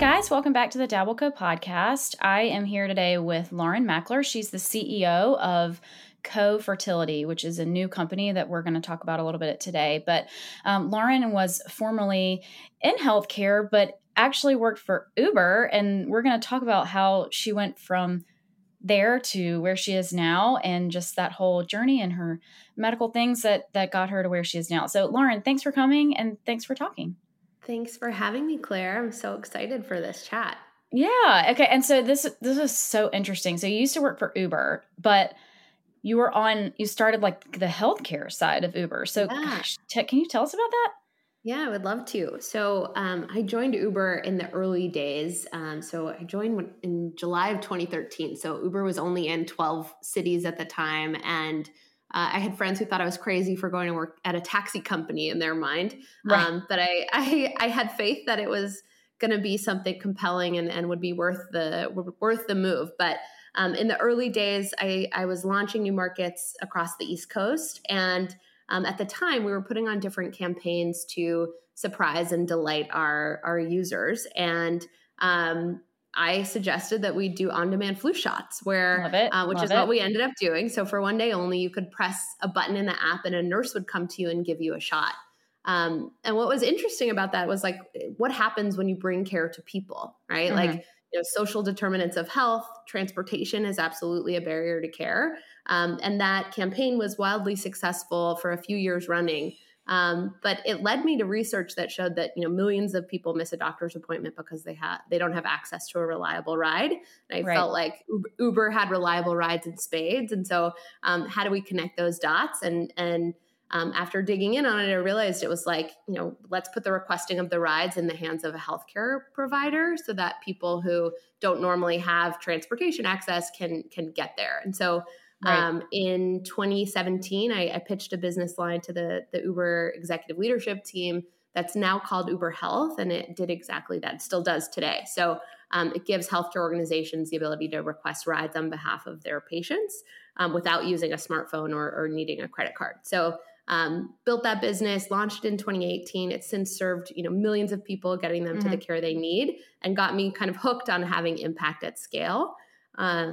Guys, welcome back to the Dabbleco podcast. I am here today with Lauren Makler. She's the CEO of Co Fertility, which is a new company that we're going to talk about a little bit today. But um, Lauren was formerly in healthcare, but actually worked for Uber. And we're going to talk about how she went from there to where she is now and just that whole journey and her medical things that that got her to where she is now. So Lauren, thanks for coming and thanks for talking. Thanks for having me, Claire. I'm so excited for this chat. Yeah. Okay. And so this this is so interesting. So you used to work for Uber, but you were on you started like the healthcare side of Uber. So yeah. gosh, t- can you tell us about that? Yeah, I would love to. So um, I joined Uber in the early days. Um, so I joined in July of 2013. So Uber was only in 12 cities at the time, and uh, I had friends who thought I was crazy for going to work at a taxi company in their mind. Right. Um, but I, I, I had faith that it was going to be something compelling and, and would be worth the worth the move. But um, in the early days, I, I was launching new markets across the East Coast, and um, at the time, we were putting on different campaigns to surprise and delight our our users. And um, I suggested that we do on demand flu shots, where uh, which is it. what we ended up doing. So for one day only, you could press a button in the app, and a nurse would come to you and give you a shot. Um, and what was interesting about that was like, what happens when you bring care to people, right? Mm-hmm. Like, you know, social determinants of health, transportation is absolutely a barrier to care. Um, and that campaign was wildly successful for a few years running. Um, but it led me to research that showed that you know millions of people miss a doctor's appointment because they have they don't have access to a reliable ride. And I right. felt like Uber had reliable rides in spades, and so um, how do we connect those dots? And and um, after digging in on it, I realized it was like you know let's put the requesting of the rides in the hands of a healthcare provider so that people who don't normally have transportation access can can get there. And so Right. Um, in 2017, I, I, pitched a business line to the, the Uber executive leadership team that's now called Uber Health, and it did exactly that. It still does today. So um, it gives healthcare organizations the ability to request rides on behalf of their patients um, without using a smartphone or, or, needing a credit card. So um, built that business, launched in 2018. It's since served you know millions of people, getting them mm-hmm. to the mm-hmm. care they need, and got me kind of hooked on having impact at scale. Uh,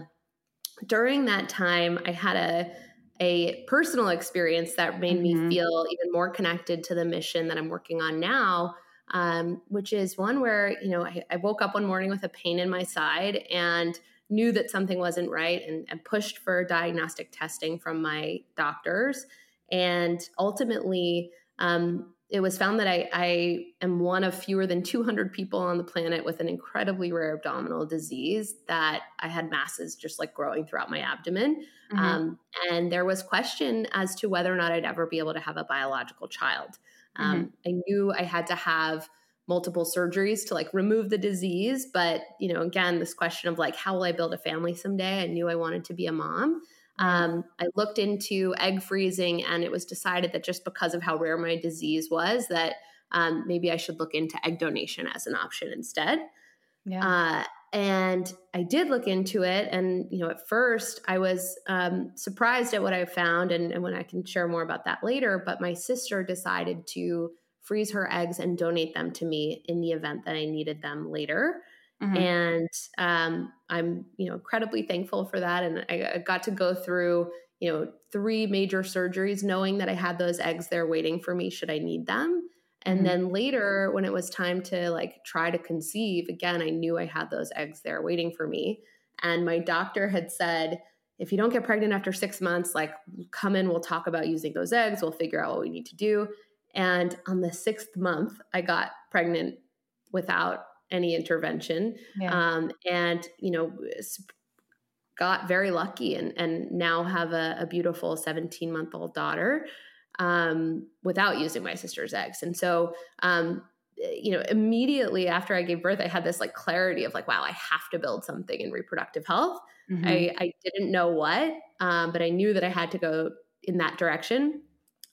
during that time, I had a a personal experience that made mm-hmm. me feel even more connected to the mission that I'm working on now, um, which is one where you know I, I, woke up one morning with a pain in my side and knew that something wasn't right, and, and pushed for diagnostic testing from my doctors, and ultimately. Um, it was found that I, I, am one of fewer than 200 people on the planet with an incredibly rare abdominal disease that I had masses just like growing throughout my abdomen. Mm-hmm. Um, and there was question as to whether or not I'd ever be able to have a biological child. Um, mm-hmm. I knew I had to have multiple surgeries to like remove the disease. But, you know, again, this question of like, how will I build a family someday? I knew I wanted to be a mom. Um, I looked into egg freezing, and it was decided that just because of how rare my disease was, that um, maybe I should look into egg donation as an option instead. Yeah. Uh, and I did look into it, and you know, at first I was um, surprised at what I found, and, and when I can share more about that later. But my sister decided to freeze her eggs and donate them to me in the event that I needed them later. Mm-hmm. And um, I'm, you know, incredibly thankful for that. And I, I, got to go through, you know, three major surgeries, knowing that I had those eggs there waiting for me should I need them. And mm-hmm. then later, when it was time to like try to conceive, again, I knew I had those eggs there waiting for me. And my doctor had said, if you don't get pregnant after six months, like come in, we'll talk about using those eggs, we'll figure out what we need to do. And on the sixth month, I got pregnant without any intervention yeah. um, and you know got very lucky and and now have a, a beautiful 17 month old daughter um, without using my sister's eggs and so um, you know, immediately after I gave birth, I had this like clarity of like, wow, I have to build something in reproductive health. Mm-hmm. I, I didn't know what, um, but I knew that I had to go in that direction.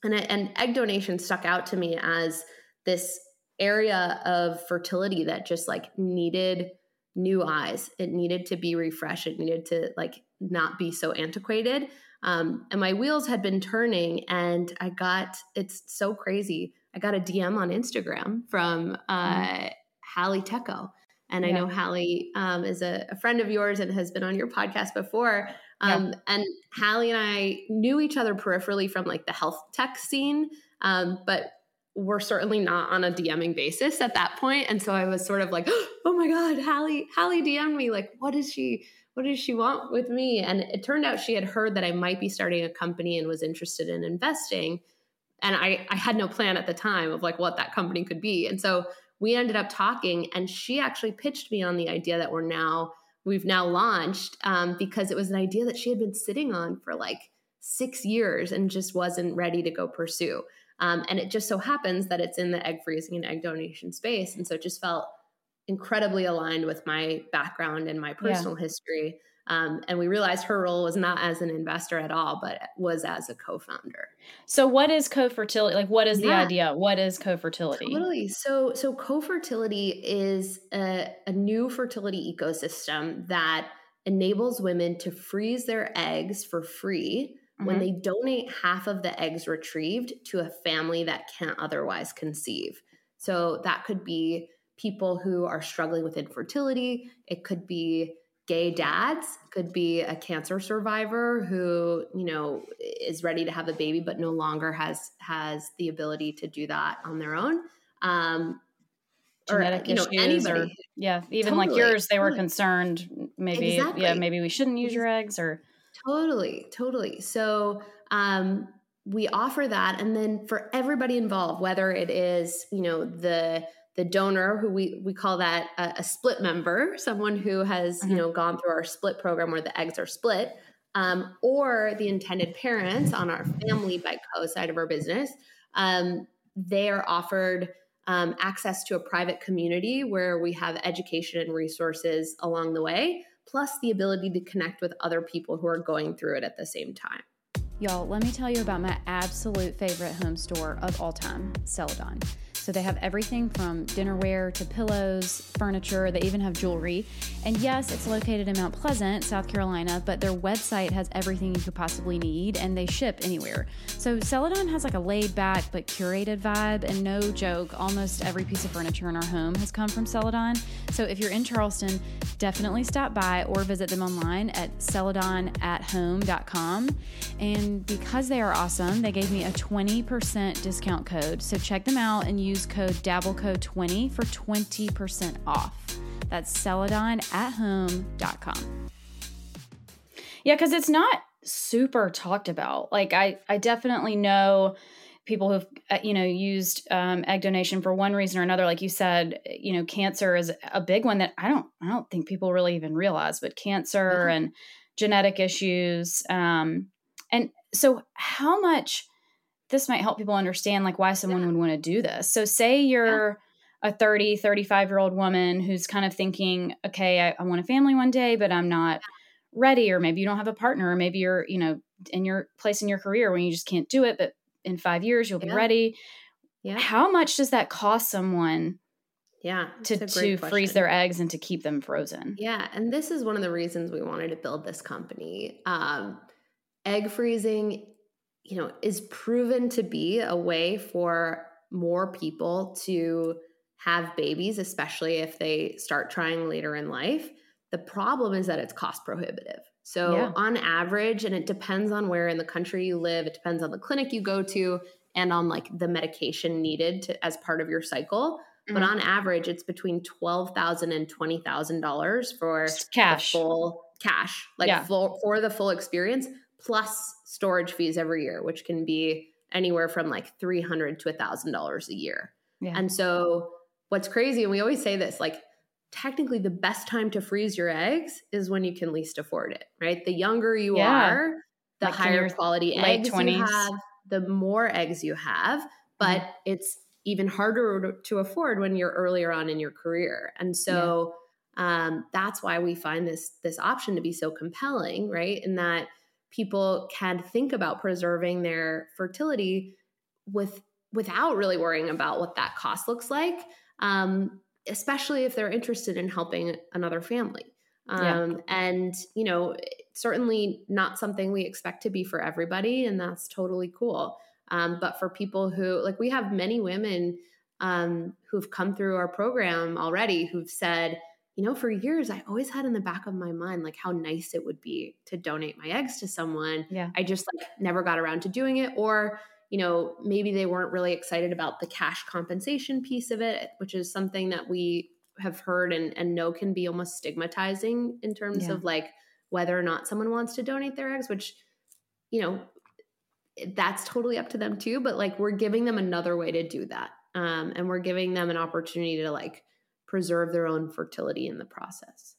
And, and egg donation stuck out to me as this area of fertility that just like needed new eyes. It needed to be refreshed. It needed to like not be so antiquated. Um, and my wheels had been turning, and I got it's so crazy. I got a DM on Instagram from uh, mm. Halle Tecco. And yeah. I know Halle um, is a, a, friend of yours and has been on your podcast before. Um, yeah. And Halle and I knew each other peripherally from like the health tech scene, um, but we're certainly not on a DMing basis at that point. And so I was sort of like, oh my God, Halle, Halle DM'd me. Like, what does she, what does she want with me? And it turned out she had heard that I might be starting a company and was interested in investing. And I, I had no plan at the time of like what that company could be. And so we ended up talking and she actually pitched me on the idea that we're now, we've now launched um, because it was an idea that she had been sitting on for like six years and just wasn't ready to go pursue. Um, and it just so happens that it's in the egg freezing and egg donation space. And so it just felt incredibly aligned with my background and my personal yeah. history. Um, and we realized her role was not as an investor at all, but was as a co-founder. So, what is co-fertility? Like, what is yeah. the idea? What is co-fertility? Totally. So, so co-fertility is a, a new fertility ecosystem that enables women to freeze their eggs for free mm-hmm. when they donate half of the eggs retrieved to a family that can't otherwise conceive. So that could be people who are struggling with infertility, it could be gay dads it could be a cancer survivor who you know is ready to have a baby but no longer has has the ability to do that on their own um genetic or, you know, anybody. or yeah even totally, like yours they were concerned maybe exactly. yeah maybe we shouldn't use your eggs or Totally, totally. So um, we offer that, and then for everybody involved, whether it is you know the the donor who we we call that a, a split member, someone who has mm-hmm. you know gone through our split program where the eggs are split, um, or the intended parents on our family by co side of our business, um, they are offered. Um, access to a private community where we have education and resources along the way plus the ability to connect with other people who are going through it at the same time. Y'all, let me tell you about my absolute favorite home store of all time, Celadon. So they have everything from dinnerware to pillows, furniture, they even have jewelry. And yes, it's located in Mount Pleasant, South Carolina, but their website has everything you could possibly need and they ship anywhere. So Celadon has like a laid back but curated vibe, and no joke, almost every piece of furniture in our home has come from Celadon. So if you're in Charleston, definitely stop by or visit them online at celadonathome.com. And because they are awesome, they gave me a 20% discount code. So check them out and use use code DabbleCo20 for 20% off. That's celadonathome.com. Yeah, because it's not super talked about. Like I, I definitely know people who've uh, you know used um, egg donation for one reason or another like you said you know cancer is a big one that i don't i don't think people really even realize but cancer mm-hmm. and genetic issues um, and so how much this might help people understand like why someone yeah. would want to do this. So say you're yeah. a 30, 35 year old woman who's kind of thinking, okay, I, I, want a family one day, but I'm not ready. Or maybe you don't have a partner, or maybe you're, you know, in your place in your career when you just can't do it, but in five years you'll be yeah. ready. Yeah. How much does that cost someone? Yeah. To, to freeze their eggs and to keep them frozen. Yeah. And this is one of the reasons we wanted to build this company. Um, egg freezing you know, is proven to be a way for more people to have babies, especially if they start trying later in life. The problem is that it's cost prohibitive. So, yeah. on average, and it depends on where in the country you live, it depends on the clinic you go to, and on like the medication needed to, as part of your cycle. Mm-hmm. But on average, it's between twelve thousand and twenty thousand dollars for cash, full cash, like yeah. full, for the full experience plus storage fees every year, which can be anywhere from like three hundred to a thousand dollars a year. Yeah. And so what's crazy, and we always say this, like technically the best time to freeze your eggs is when you can least afford it, right? The younger you yeah. are, the like higher quality eggs 20s. you have, the more eggs you have. But mm-hmm. it's even harder to afford when you're earlier on in your career. And so yeah. um, that's why we find this this option to be so compelling, right? In that people can think about preserving their fertility with without really worrying about what that cost looks like, um, especially if they're interested in helping another family. Um, yeah. And, you know, certainly not something we expect to be for everybody, and that's totally cool. Um, but for people who, like, we have many women um, who've come through our program already who've said, you know, for years, I always had in the back of my mind, like, how nice it would be to donate my eggs to someone. Yeah. I just, like, never got around to doing it. Or, you know, maybe they weren't really excited about the cash compensation piece of it, which is something that we have heard and, and know can be almost stigmatizing in terms yeah. of like whether or not someone wants to donate their eggs, which, you know, that's totally up to them too. But like we're giving them another way to do that. Um, and we're giving them an opportunity to like preserve their own fertility in the process.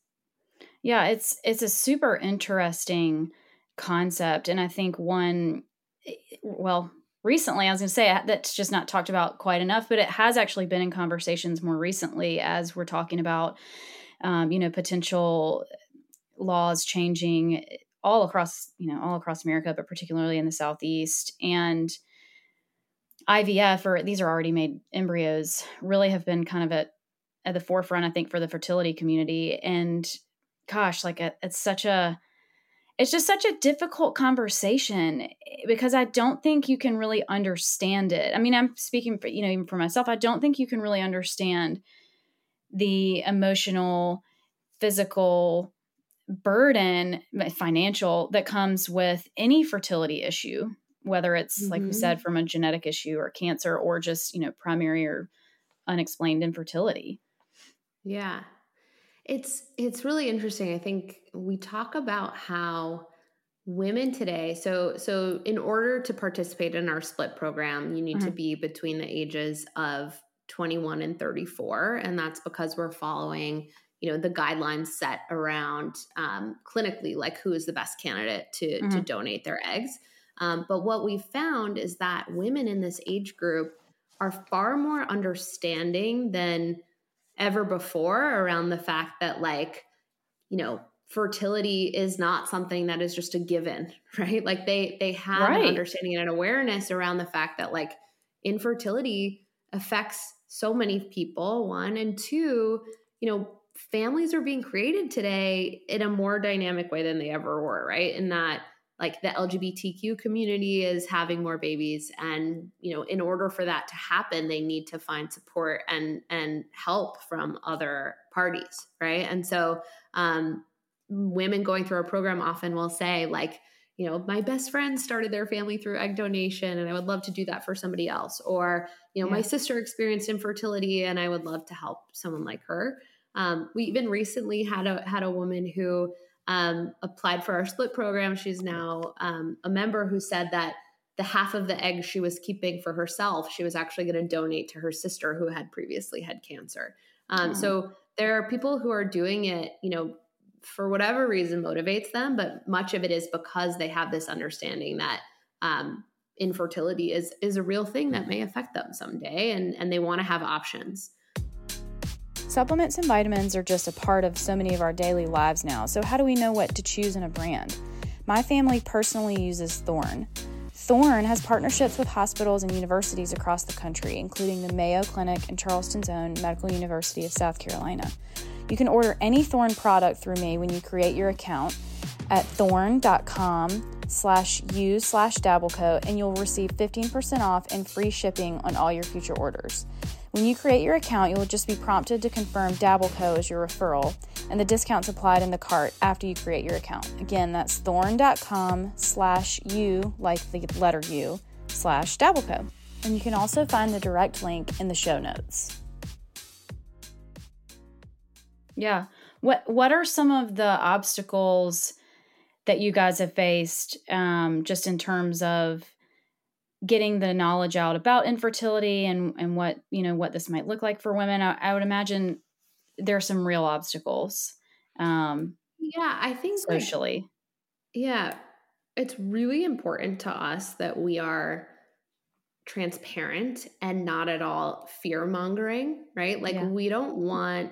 Yeah, it's it's a super interesting concept. And I think one eh, well, recently, I was going to say that's just not talked about quite enough, but it has actually been in conversations more recently as we're talking about, um, you know, potential laws changing all across, you know, all across America, but particularly in the Southeast. And IVF, or these are already made embryos, really have been kind of at, at the forefront, I think, for the fertility community. And gosh, like it, it's such a, it's just such a difficult conversation eh, because I don't think you can really understand it. I mean, I'm speaking for, you know, even for myself, I don't think you can really understand the emotional, physical burden, eh, financial that comes with any fertility issue, whether it's, mm-hmm. like we said, from a genetic issue or cancer or just, you know, primary or unexplained infertility. Yeah. It's it's really interesting. I think we talk about how women today so so in order to participate in our split program you need mm-hmm. to be between the ages of 21 and 34 and that's because we're following you know the guidelines set around um, clinically like who is the best candidate to mm-hmm. to donate their eggs um, but what we found is that women in this age group are far more understanding than ever before around the fact that like you know fertility is not something that is just a given right like they they have right. an understanding and an awareness around the fact that like infertility affects so many people one and two you know families are being created today in a more dynamic way than they ever were right in that like the lgbtq community is having more babies and you know in order for that to happen they need to find support and and help from other parties right and so um, women going through our program often will say like you know my best friend started their family through egg donation and i would love to do that for somebody else or you know yeah. my sister experienced infertility and i would love to help someone like her um, we even recently had a had a woman who um, applied for our split program. She's now um, a member who said that the half of the eggs she was keeping for herself, she was actually going to donate to her sister who had previously had cancer. Um, oh. So there are people who are doing it, you know, for whatever reason motivates them, but much of it is because they have this understanding that um, infertility is is a real thing that may affect them someday, and and they want to have options. Supplements and vitamins are just a part of so many of our daily lives now, so how do we know what to choose in a brand? My family personally uses Thorne. Thorne has partnerships with hospitals and universities across the country, including the Mayo Clinic and Charleston's own Medical University of South Carolina. You can order any Thorne product through me when you create your account at thorne.com slash u slash dabbleco and you'll receive 15% off and free shipping on all your future orders. When you create your account, you will just be prompted to confirm Dabbleco as your referral, and the discount's applied in the cart after you create your account. Again, that's thorne.com slash u, like the letter U, slash Dabbleco. And you can also find the direct link in the show notes. Yeah. What what are some of the obstacles that you guys have faced um, just in terms of getting the knowledge out about infertility and and what you know what this might look like for women i, I would imagine there are some real obstacles um yeah i think socially yeah it's really important to us that we are transparent and not at all fear mongering, right? Like Yeah. we don't want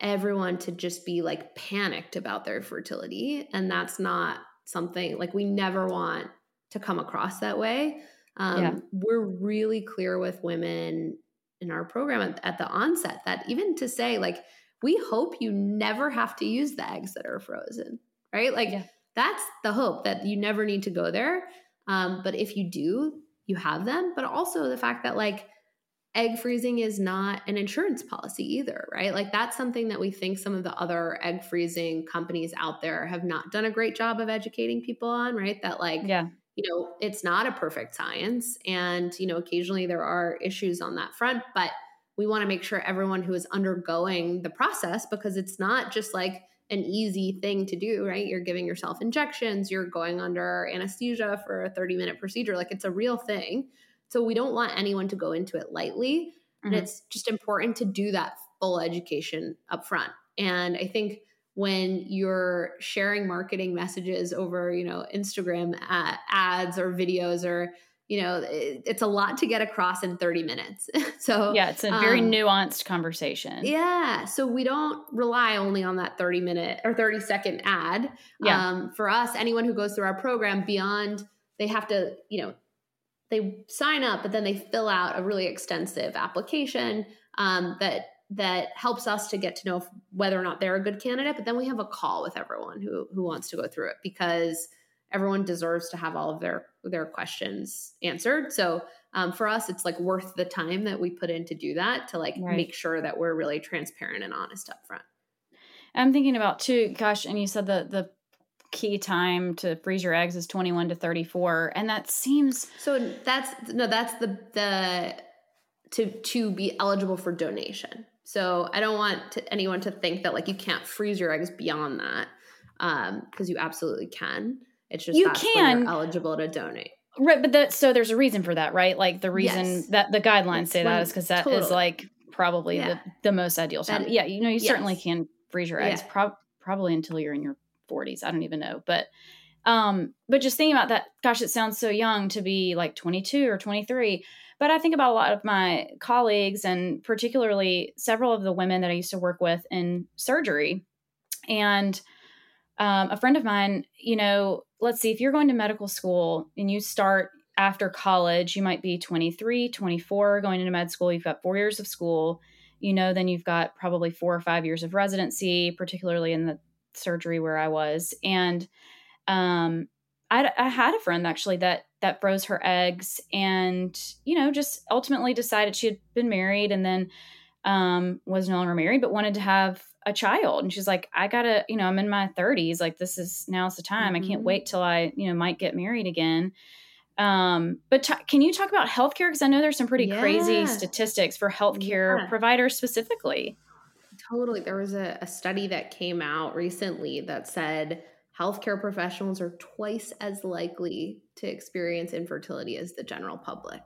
everyone to just be like panicked about their fertility. And that's not something like we never want to come across that way. Um, Yeah. We're really clear with women in our program at, at the onset that even to say, like, we hope you never have to use the eggs that are frozen, right? Like, Yeah. that's the hope that you never need to go there. Um, but if you do, you have them. But also the fact that, like, egg freezing is not an insurance policy either, right? Like that's something that we think some of the other egg freezing companies out there have not done a great job of educating people on, right? That like Yeah. You know, it's not a perfect science and you know, occasionally there are issues on that front, but we want to make sure everyone who is undergoing the process because it's not just like an easy thing to do, right? You're giving yourself injections, you're going under anesthesia for a 30 minute procedure. Like it's a real thing. So we don't want anyone to go into it lightly. And Mhm. it's just important to do that full education up front. And I think when you're sharing marketing messages over, you know, Instagram uh, ads or videos or, you know, it, it's a lot to get across in 30 minutes. so Yeah, it's a very um, nuanced conversation. yeah. So we don't rely only on that 30 minute or 30 second ad. Yeah. Um, for us, anyone who goes through our program beyond, they have to, you know, they sign up, but then they fill out a really extensive application um, that that helps us to get to know whether or not they're a good candidate. But then we have a call with everyone who who wants to go through it because everyone deserves to have all of their their questions answered. So um, for us, it's like worth the time that we put in to do that to like Right. make sure that we're really transparent and honest up front. I'm thinking about too, gosh, and you said that the key time to freeze your eggs is 21 to 34. And that seems So that's no, that's the the to to be eligible for donation. So I don't want to, anyone to think that like you can't freeze your eggs beyond that um, because you absolutely can. It's just You can. you're eligible to donate. right, but that so there's a reason for that, right? Like the reason Yes. that the guidelines It's say that is because that is totally. like probably Yeah. the, the most ideal time. is- yeah, you know, you certainly can freeze your eggs Yeah. prob- probably until you're in your 40s. I don't even know, but um, but just thinking about that, gosh, it sounds so young to be like 22 or 23. But I think about a lot of my colleagues and particularly several of the women that I used to work with in surgery. And um, a friend of mine, you know, let's see, if you're going to medical school and you start after college, you might be 23, 24, going into med school. You've got four years of school. You know, then you've got probably four or five years of residency, particularly in the surgery where I was. And um, I, I had a friend actually that that froze her eggs, and you know, just ultimately decided she had been married and then um, was no longer married, but wanted to have a child. And she's like, I gotta, you know, I'm in my 30s. Like, this is now's the time. I can't Mhm. wait till I, you know, might get married again. Um, but t- can you talk about healthcare? Because I know there's some pretty crazy statistics for healthcare Yeah. providers specifically. Totally. There was a, a study that came out recently that said healthcare professionals are twice as likely to experience infertility as the general public.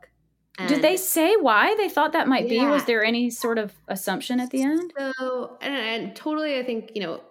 Did they say why they thought that might be? Was there any sort of assumption at the end? So, and, and totally, I think, you know,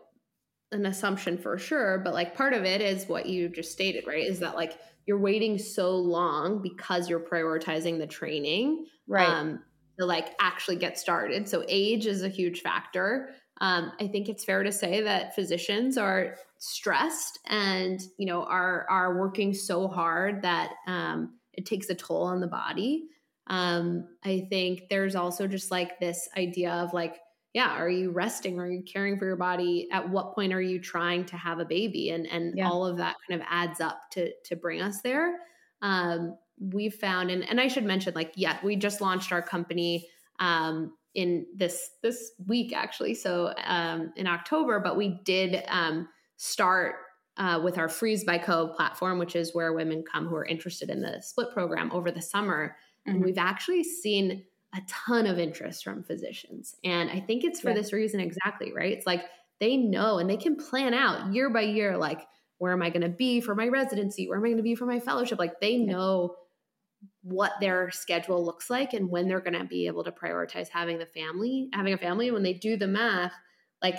an assumption for sure, but like part of it is what you just stated, right? Is that like you're waiting so long because you're prioritizing the training um, to like actually get started. So, age is a huge factor. Um, I think it's fair to say that physicians are stressed and, you know, are, are working so hard that um, it takes a toll on the body. Um, I think there's also just like this idea of like, yeah, are you resting? Are you caring for your body? At what point are you trying to have a baby? And and Yeah. all of that kind of adds up to to bring us there. Um, we've found, and and I should mention, like, yeah, we just launched our company um, in this this week actually, so um, in October. But we did um, start uh, with our Freeze by Co platform, which is where women come who are interested in the split program over the summer. And Mhm. we've actually seen a ton of interest from physicians. And I think it's for Yeah. this reason exactly, right? It's like they know and they can plan out year by year, like, where am I going to be for my residency? Where am I going to be for my fellowship? Like, they Yeah. know what their schedule looks like and when they're going to be able to prioritize having the family, having a family. When they do the math, like,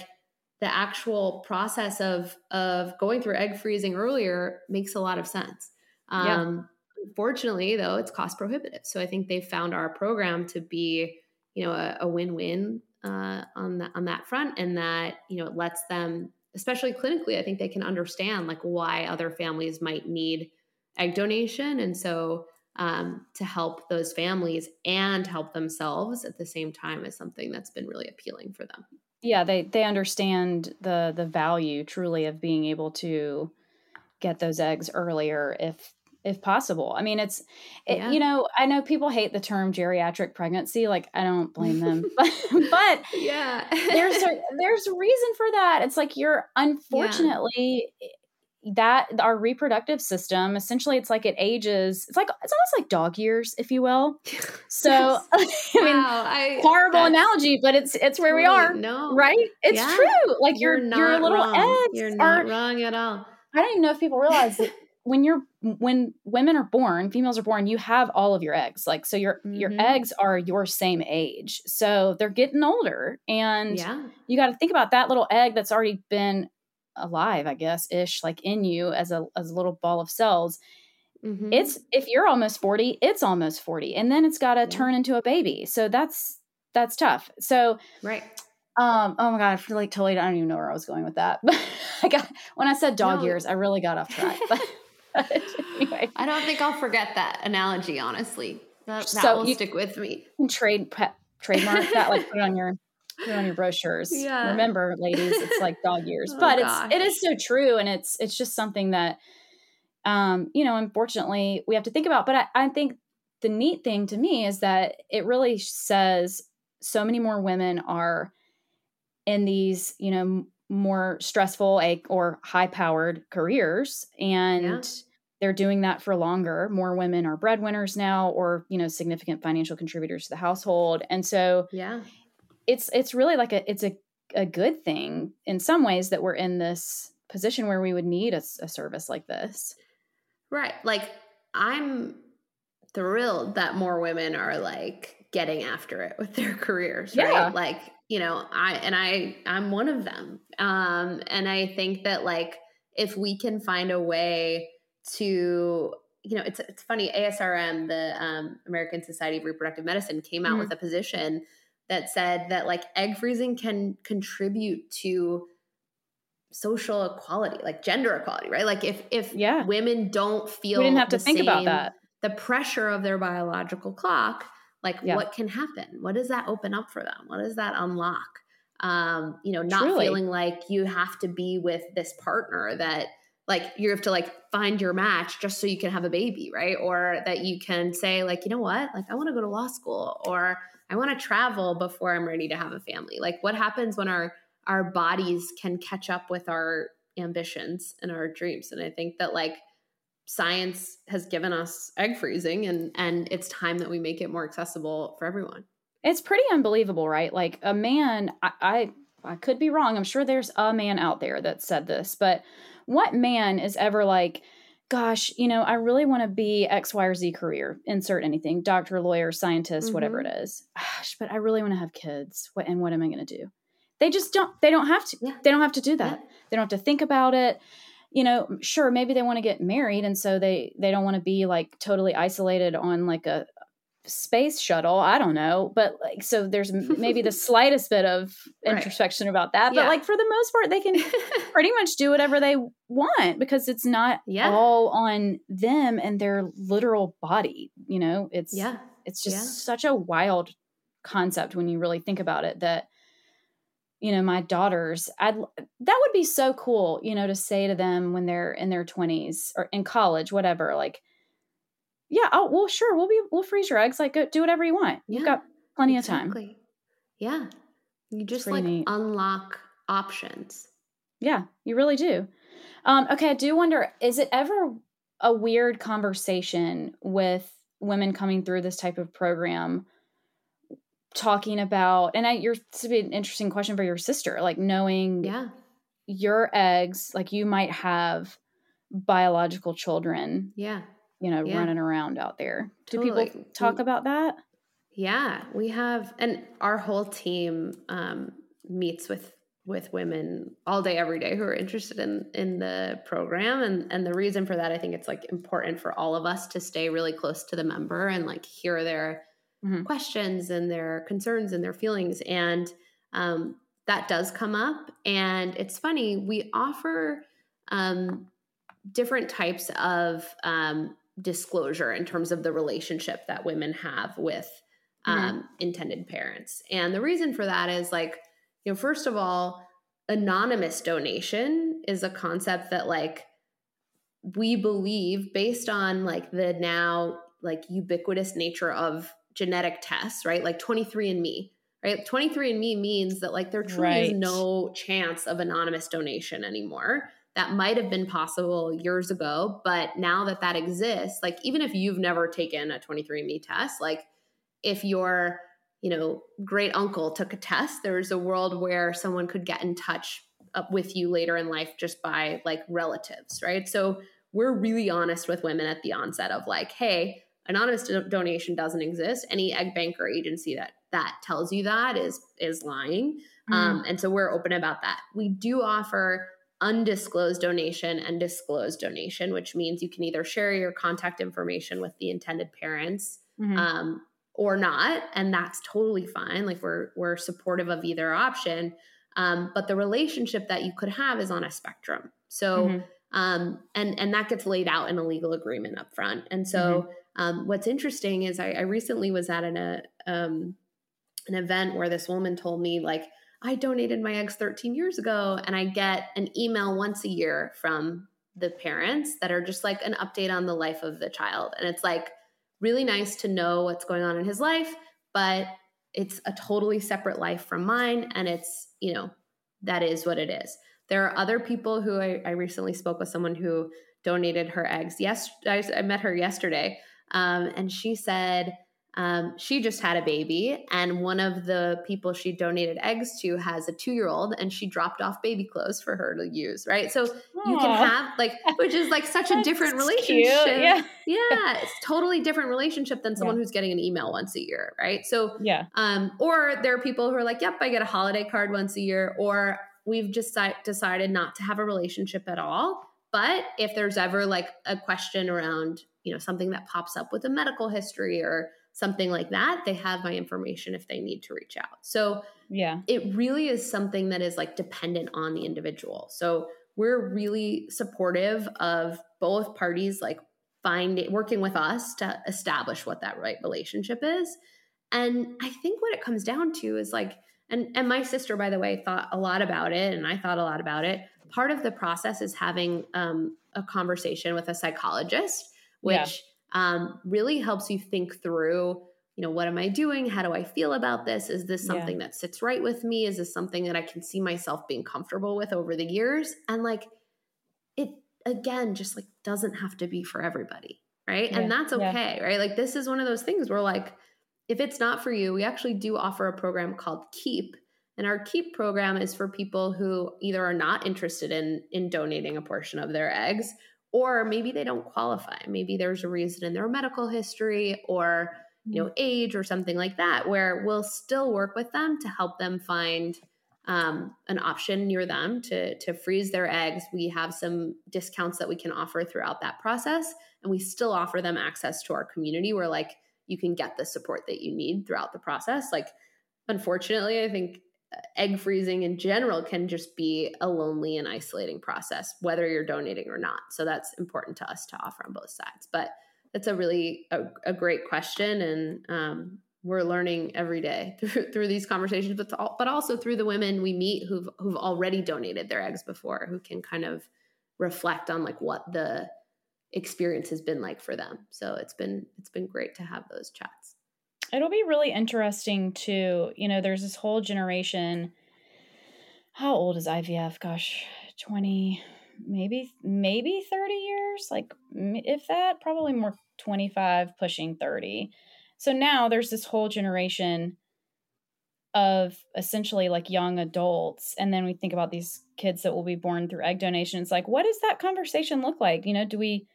the actual process of of going through egg freezing earlier makes a lot of sense. Yeah. Um, unfortunately, though, it's cost prohibitive. So I think they found our program to be, you know, a, a win-win uh, on that on that front, and that you know it lets them, especially clinically, I think they can understand like why other families might need egg donation, and so um, to help those families and help themselves at the same time is something that's been really appealing for them. Yeah, they they understand the the value truly of being able to get those eggs earlier if if possible. I mean, it's it, yeah. you know, I know people hate the term geriatric pregnancy, like I don't blame them. but, but yeah. there's a there's a reason for that. It's like you're unfortunately yeah that our reproductive system essentially it's like it ages it's like it's almost like dog years if you will so yes. i mean wow, I, horrible analogy but it's it's where we are no right it's yeah. true like you're your, your little wrong. eggs you're not are, wrong at all i don't even know if people realize that when you're when women are born females are born you have all of your eggs like so your mm-hmm. your eggs are your same age so they're getting older and yeah. you got to think about that little egg that's already been alive, I guess, ish, like in you as a as a little ball of cells. Mm-hmm. It's if you're almost 40, it's almost 40. And then it's gotta yeah. turn into a baby. So that's that's tough. So right. Um, oh my god, I feel like totally I don't even know where I was going with that. But I got when I said dog no. years, I really got off track. But anyway. I don't think I'll forget that analogy, honestly. That, that so will stick with me. Trade pet trademark that, like put on your put on your brochures. Yeah. Remember, ladies, it's like dog years. oh, but gosh. it's it is so true. And it's it's just something that um, you know, unfortunately we have to think about. But I, I think the neat thing to me is that it really says so many more women are in these, you know, more stressful or high powered careers and yeah. they're doing that for longer more women are breadwinners now or you know significant financial contributors to the household and so yeah it's it's really like a it's a, a good thing in some ways that we're in this position where we would need a, a service like this right like i'm thrilled that more women are like getting after it with their careers right yeah. like you know i and i i'm one of them um and i think that like if we can find a way to you know it's it's funny asrm the um, american society of reproductive medicine came out mm-hmm. with a position that said that like egg freezing can contribute to social equality, like gender equality, right? Like if if yeah. women don't feel we didn't have to think same, about that. The pressure of their biological clock, like yeah. what can happen? What does that open up for them? What does that unlock? Um, you know, not Truly. feeling like you have to be with this partner that like you have to like find your match just so you can have a baby, right? Or that you can say like, you know what? Like I want to go to law school or I want to travel before I'm ready to have a family. Like what happens when our our bodies can catch up with our ambitions and our dreams? And I think that like science has given us egg freezing and and it's time that we make it more accessible for everyone. It's pretty unbelievable, right? Like a man I, I I could be wrong. I'm sure there's a man out there that said this, but what man is ever like gosh, you know, I really want to be X, Y, or Z career. Insert anything, doctor, lawyer, scientist, mm-hmm. whatever it is. Gosh, but I really want to have kids. What and what am I going to do? They just don't. They don't have to. Yeah. They don't have to do that. Yeah. They don't have to think about it. You know, sure, maybe they want to get married, and so they they don't want to be like totally isolated on like a, space shuttle i don't know but like so there's maybe the slightest bit of introspection right. about that but yeah. like for the most part they can pretty much do whatever they want because it's not yeah. all on them and their literal body you know it's yeah it's just yeah. such a wild concept when you really think about it that you know my daughters i'd that would be so cool you know to say to them when they're in their 20s or in college whatever like yeah, oh well, sure, we'll be we'll freeze your eggs. Like, go, do whatever you want. You've got plenty exactly. of time. Yeah, you just like neat. unlock options. Yeah, you really do. Um, okay, I do wonder: is it ever a weird conversation with women coming through this type of program? talking about and I, you're to be an interesting question for your sister like knowing yeah your eggs like you might have biological children yeah you know, yeah. running around out there. Totally. Do people talk about that? Yeah, we have, and our whole team um, meets with with women all day every day who are interested in in the program and and the reason for that i think it's like important for all of us to stay really close to the member and like hear their mm-hmm. questions and their concerns and their feelings and um, that does come up and it's funny we offer um, different types of um, disclosure in terms of the relationship that women have with mm-hmm. Um, intended parents and the reason for that is like you know, first of all, anonymous donation is a concept that like we believe based on like the now like ubiquitous nature of genetic tests, right? Like 23andMe, right? 23andMe means that like there truly right. is no chance of anonymous donation anymore. That might have been possible years ago, but now that that exists, like even if you've never taken a 23andMe test, like if you're you know, great uncle took a test, there's a world where someone could get in touch up with you later in life just by like relatives, right? So we're really honest with women at the onset of like, hey, anonymous do- donation doesn't exist. Any egg bank or agency that that tells you that is is lying. Mm. Um, and so we're open about that. We do offer undisclosed donation and disclosed donation, which means you can either share your contact information with the intended parents mm-hmm. um, or not and that's totally fine like we're we're supportive of either option um, but the relationship that you could have is on a spectrum so mm-hmm. um, and and that gets laid out in a legal agreement up front and so mm-hmm. um, what's interesting is I, I, recently was at an a, um, an event where this woman told me like i donated my eggs 13 years ago and i get an email once a year from the parents that are just like an update on the life of the child and it's like really nice to know what's going on in his life, but it's a totally separate life from mine. And it's, you know, that is what it is. There are other people who I, I recently spoke with someone who donated her eggs. Yes, I, I met her yesterday. Um, and she said, um, she just had a baby, and one of the people she donated eggs to has a two year old, and she dropped off baby clothes for her to use. Right, so Aww. you can have like, which is like such a different relationship. Yeah, yeah, it's totally different relationship than someone yeah. who's getting an email once a year. Right, so yeah, um, or there are people who are like, yep, I get a holiday card once a year, or we've just decided not to have a relationship at all. But if there's ever like a question around, you know, something that pops up with a medical history or something like that, they have my information if they need to reach out. So, yeah, it really is something that is like dependent on the individual. So, we're really supportive of both parties like finding working with us to establish what that right relationship is. And I think what it comes down to is like and and my sister by the way thought a lot about it and I thought a lot about it. Part of the process is having um, a conversation with a psychologist, which um, really helps you think through you know what am i doing? How do i feel about this? Is this something yeah. that sits right with me? Is this something that i can see myself being comfortable with over the years? And like it again just like doesn't have to be for everybody right? Yeah. and that's okay yeah. right? Like this is one of those things where like if it's not for you we actually do offer a program called keep. And our keep program is for people who either are not interested in in donating a portion of their eggs or maybe they don't qualify. Maybe there's a reason in their medical history or you know mm-hmm. age or something like that where we'll still work with them to help them find um, an option near them to to freeze their eggs. We have some discounts that we can offer throughout that process and we still offer them access to our community where like you can get the support that you need throughout the process. Like unfortunately i think egg freezing in general can just be a lonely and isolating process whether you're donating or not. So that's important to us to offer on both sides. But that's a really a, a great question and um, we're learning every day through, through these conversations but, all, but also through the women we meet who've, who've already donated their eggs before who can kind of reflect on like what the experience has been like for them. So it's been it's been great to have those chats it'll be really interesting to, you know, there's this whole generation. How old is IVF? Gosh, 20, maybe, maybe 30 years. Like, if that, probably more 25, pushing 30. So now there's this whole generation of essentially like young adults and then we think about these kids that will be born through egg donation it's like what does that conversation look like you know do we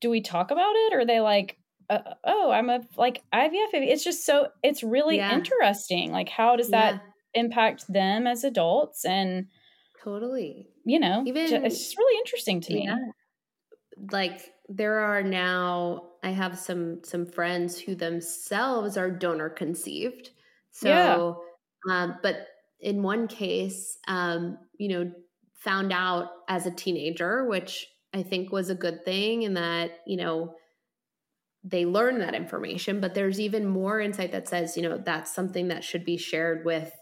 do we talk about it or are they like uh, oh, I'm a like IVF baby. It's just so it's really yeah. interesting. Like, how does that impact them as adults and totally you know even it's just really interesting to me like there are now i have some some friends who themselves are donor conceived so yeah. um, but in one case um, you know found out as a teenager which i think was a good thing in that you know they learn that information but there's even more insight that says you know that's something that should be shared with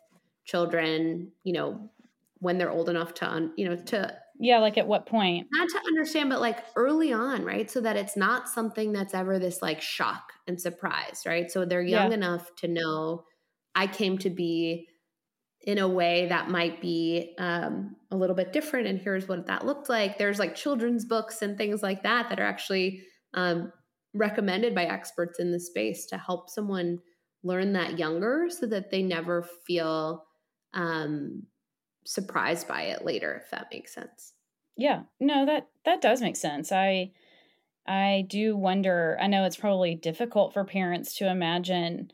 children you know when they're old enough to un, you know to yeah like at what point? Not to understand but like early on right? So that it's not something that's ever this like shock and surprise right? So they're young yeah. enough to know i came to be in a way that might be um, a little bit different and here's what that looked like. There's like children's books and things like that that are actually um, recommended by experts in the space to help someone learn that younger so that they never feel um, surprised by it later if that makes sense. Yeah. No that that does make sense. I i do wonder i know it's probably difficult for parents to imagine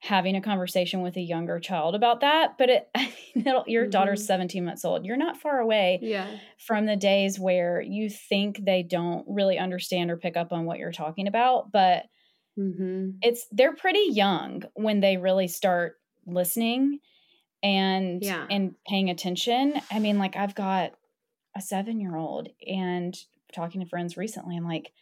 having a conversation with a younger child about that but it your mm-hmm. daughter's 17 months old you're not far away yeah. from the days where you think they don't really understand or pick up on what you're talking about but mm-hmm. it's they're pretty young when they really start listening and yeah. and paying attention i mean like i've got a seven year old and talking to friends recently i'm like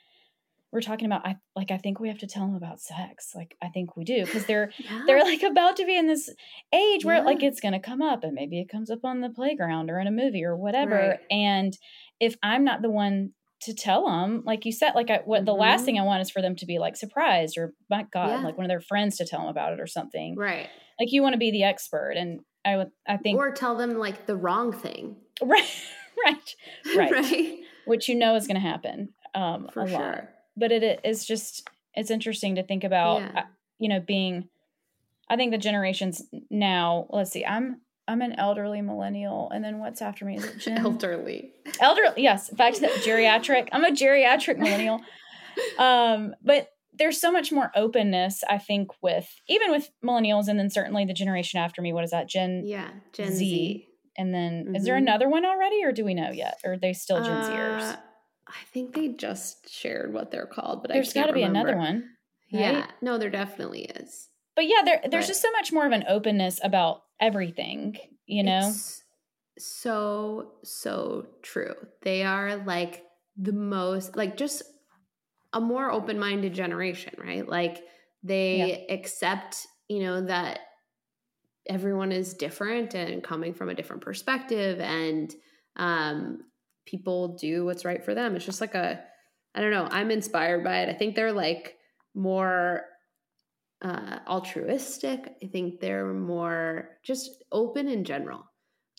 we're talking about i like i think we have to tell them about sex like i think we do because they're yeah. they're like about to be in this age where yeah. like it's going to come up and maybe it comes up on the playground or in a movie or whatever right. and if i'm not the one to tell them like you said like I, what mm-hmm. the last thing i want is for them to be like surprised or my god yeah. like one of their friends to tell them about it or something right like you want to be the expert and i would i think or tell them like the wrong thing right right right, right. which you know is going to happen um for a sure. lot but it is just it's interesting to think about yeah. Uh, you know being i think the generations now let's see i'm i'm an elderly millennial and then what's after me is it Gen? elderly elderly yes back to geriatric i'm a geriatric millennial um but there's so much more openness i think with even with millennials and then certainly the generation after me what is that gen yeah gen z, z. and then mm-hmm. is there mm-hmm. another one already or do we know yet or are they still gen uh, zers I think they just shared what they're called, but there's got to be another one. Right? Yeah, no, there definitely is. But yeah, there there's but just so much more of an openness about everything, you know. so so true. They are like the most like just a more open-minded generation, right? Like they yeah. accept, you know, that everyone is different and coming from a different perspective and um people do what's right for them. It's just like a, I don't know, I'm inspired by it. I think they're like more uh, altruistic. I think they're more just open in general.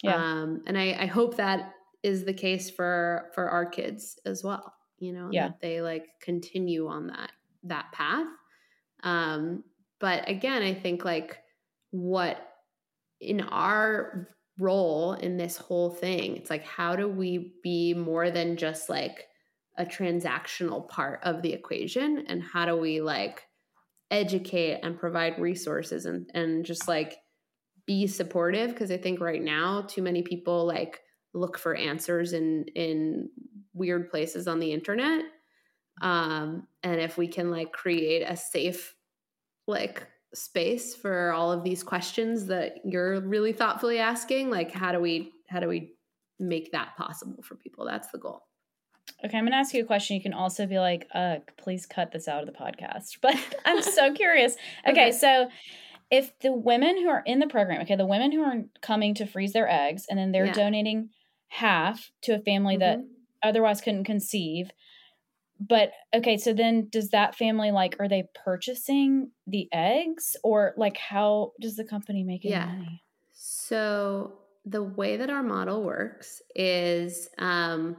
Yeah. Um, and I, I hope that is the case for for our kids as well. You know, yeah. that they like continue on that that path. Um, but again, I think like what in our role in this whole thing. It's like, how do we be more than just like a transactional part of the equation? And how do we like educate and provide resources and, and just like be supportive? Because I think right now, too many people like look for answers in, in weird places on the internet. Um, and if we can like create a safe, like space for all of these questions that you're really thoughtfully asking like how do we how do we make that possible for people? That's the goal. Okay i'm going to ask you a question. You can also be like uh please cut this out of the podcast. But i'm so curious. Okay, okay. so if the women who are in the program okay the women who are coming to freeze their eggs and then they're yeah. donating half to a family mm-hmm. that otherwise couldn't conceive but okay so then does that family like are they purchasing the eggs or like how does the company make any yeah. money so the way that our model works is um,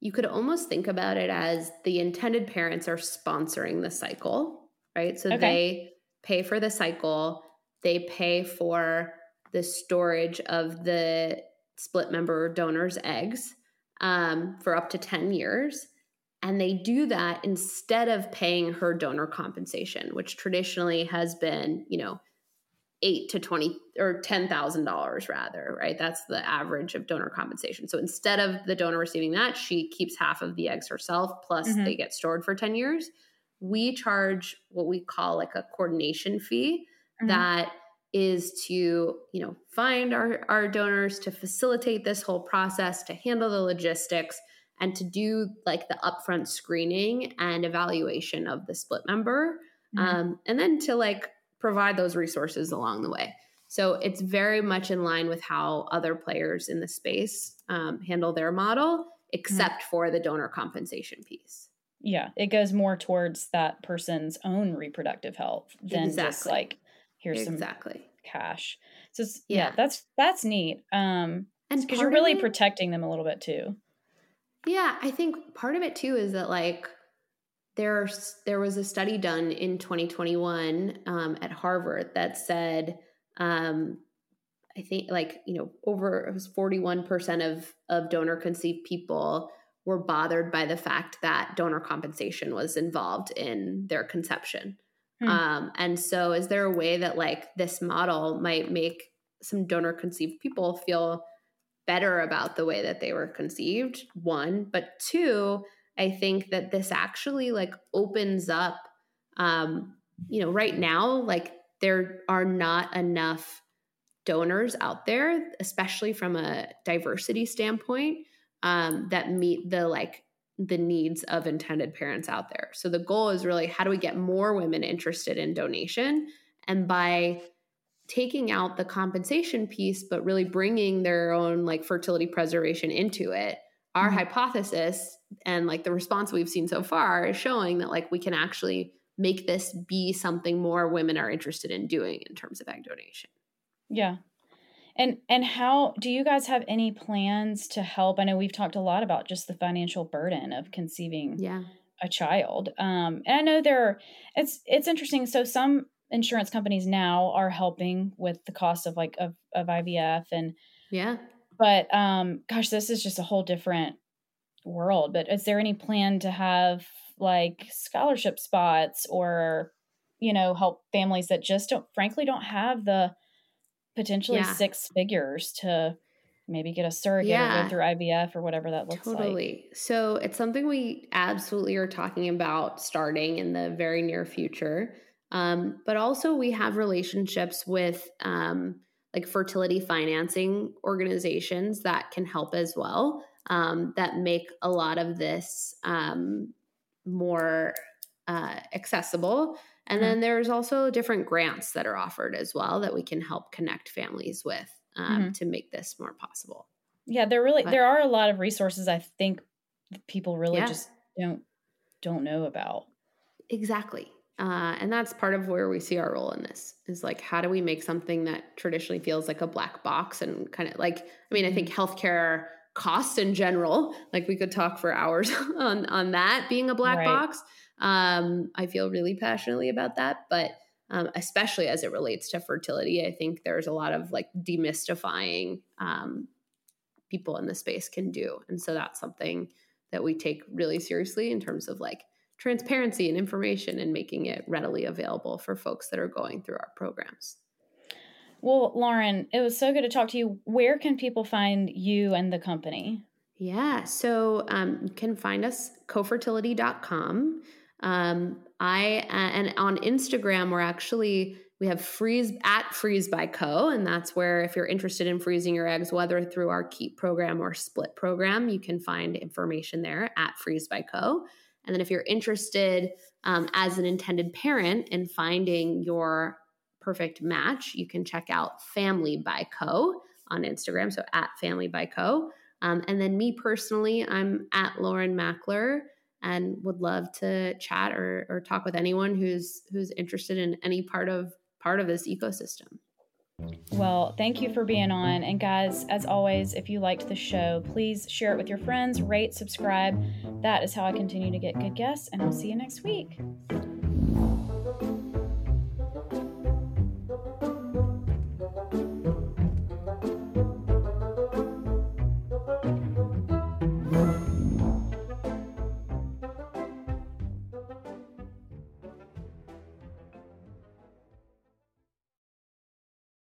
you could almost think about it as the intended parents are sponsoring the cycle right so okay. they pay for the cycle they pay for the storage of the split member donor's eggs um, for up to 10 years and they do that instead of paying her donor compensation, which traditionally has been, you know, eight to twenty or ten thousand dollars rather, right? That's the average of donor compensation. So instead of the donor receiving that, she keeps half of the eggs herself, plus mm-hmm. they get stored for ten years. We charge what we call like a coordination fee mm-hmm. that is to you know find our, our donors to facilitate this whole process to handle the logistics and to do like the upfront screening and evaluation of the split member mm-hmm. um, and then to like provide those resources along the way so it's very much in line with how other players in the space um, handle their model except mm-hmm. for the donor compensation piece yeah it goes more towards that person's own reproductive health than exactly. just like here's exactly. some cash so yeah. yeah that's that's neat um and because you're really it, protecting them a little bit too yeah, I think part of it too is that like there's there was a study done in 2021 um, at Harvard that said um, I think like you know over it was 41% of of donor conceived people were bothered by the fact that donor compensation was involved in their conception. Hmm. Um, and so is there a way that like this model might make some donor conceived people feel better about the way that they were conceived one. But two i think that this actually like opens up um you know right now like there are not enough donors out there especially from a diversity standpoint um that meet the like the needs of intended parents out there. So the goal is really how do we get more women interested in donation? And by taking out the compensation piece but really bringing their own like fertility preservation into it. Our mm-hmm. hypothesis and like the response we've seen so far is showing that like we can actually make this be something more women are interested in doing in terms of egg donation. Yeah. And and how do you guys have any plans to help? I know we've talked a lot about just the financial burden of conceiving yeah. a child. Um and i know there it's it's interesting. So some insurance companies now are helping with the cost of like of, of IVF and yeah. But um gosh, this is just a whole different world. But is there any plan to have like scholarship spots or you know help families that just don't frankly don't have the potentially yeah. six figures to maybe get a surrogate yeah. or go through IVF or whatever that looks totally. like. Totally. So it's something we absolutely are talking about starting in the very near future. Um, but also, we have relationships with um, like fertility financing organizations that can help as well, um, that make a lot of this um, more uh, accessible. And mm-hmm. then there's also different grants that are offered as well that we can help connect families with um, mm-hmm. to make this more possible. Yeah, there really but, there are a lot of resources I think people really yeah. just don't don't know about. Exactly. Uh, and that's part of where we see our role in this is like how do we make something that traditionally feels like a black box and kind of like i mean i think mm-hmm. healthcare costs in general like we could talk for hours on on that being a black right. box um, i feel really passionately about that but um, especially as it relates to fertility i think there's a lot of like demystifying um, people in the space can do and so that's something that we take really seriously in terms of like transparency and information and making it readily available for folks that are going through our programs. Well, Lauren, it was so good to talk to you. Where can people find you and the company? Yeah, so um, you can find us cofertility.com. Um, I uh, and on Instagram we're actually we have freeze at freeze by co and that's where if you're interested in freezing your eggs whether through our keep program or split program you can find information there at freeze by co and then if you're interested um, as an intended parent in finding your perfect match, you can check out Family by Co on Instagram. So at Family by Co. Um, and then me personally, I'm at Lauren Makler and would love to chat or, or talk with anyone who's who's interested in any part of part of this ecosystem. Well, thank you for being on. And guys, as always, if you liked the show, please share it with your friends, rate, subscribe. That is how I continue to get good guests, and I'll see you next week.